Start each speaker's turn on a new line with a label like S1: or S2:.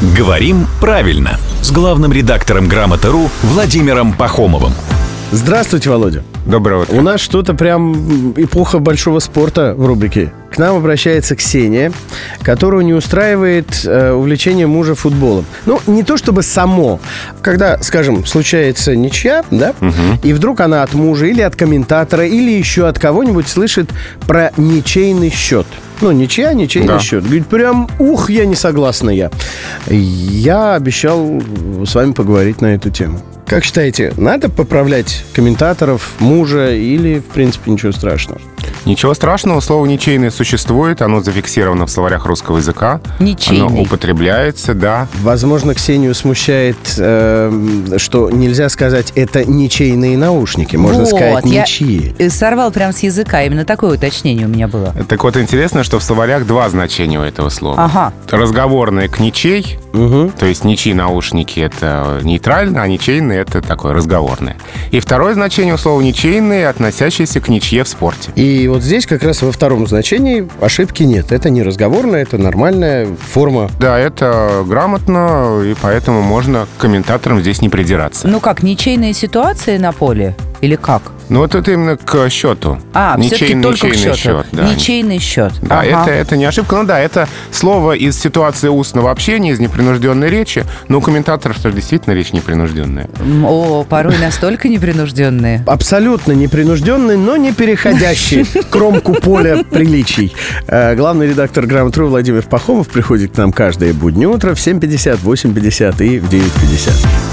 S1: «Говорим правильно» с главным редактором «Грамоты.ру» Владимиром Пахомовым.
S2: Здравствуйте, Володя.
S3: Доброе утро.
S2: У нас что-то прям эпоха большого спорта в рубрике. К нам обращается Ксения, которую не устраивает э, увлечение мужа футболом. Ну, не то чтобы само. Когда, скажем, случается ничья, да, и вдруг она от мужа или от комментатора, или еще от кого-нибудь слышит про ничейный счет. Ну, ничья, ничейный
S3: Да.
S2: счет. Говорит, прям, ух, я не согласна я. Я обещал с вами поговорить на эту тему. Как считаете, надо поправлять комментаторов, мужа или, в принципе, ничего страшного?
S3: Ничего страшного, слово «ничейное» существует, оно зафиксировано в словарях русского языка.
S4: Ничейный.
S3: Оно употребляется, да.
S2: Возможно, Ксению смущает, э, что нельзя сказать «это ничейные наушники». Можно
S4: Вот,
S2: сказать
S4: я
S2: «ничьи».
S4: э, Сорвал прям с языка. Именно такое уточнение у меня было.
S3: Так вот, интересно, что в словарях два значения у этого слова.
S4: Ага.
S3: Разговорное к ничей,
S2: Мгм.
S3: то есть ничьи наушники — это нейтрально, а ничейные — это такое разговорное. И второе значение у слова «ничейные», относящееся к ничье в спорте.
S2: И вот здесь как раз во втором значении ошибки нет. Это не разговорная, это нормальная форма.
S3: Да, это грамотно, и поэтому можно к комментаторам здесь не придираться.
S4: Ну как, ничейные ситуации на поле? Или как?
S3: Ну вот это именно к счету.
S4: А, все-таки
S3: Ничейный-
S4: только к
S3: ничейный
S4: счету.
S3: счет, да.
S4: Ничейный счет.
S3: Да,
S4: Ага.
S3: это, это не ошибка. Ну да, это слово из ситуации устного общения, из непринужденной речи. Но у комментаторов-то действительно речь непринужденная.
S4: О, порой настолько непринужденные.
S2: Абсолютно непринужденный, но не переходящий кромку поля приличий. Э, Главный редактор «Грамотру» Владимир Пахомов приходит к нам каждое буднее утро в 7.50, 8.50 и в 9.50.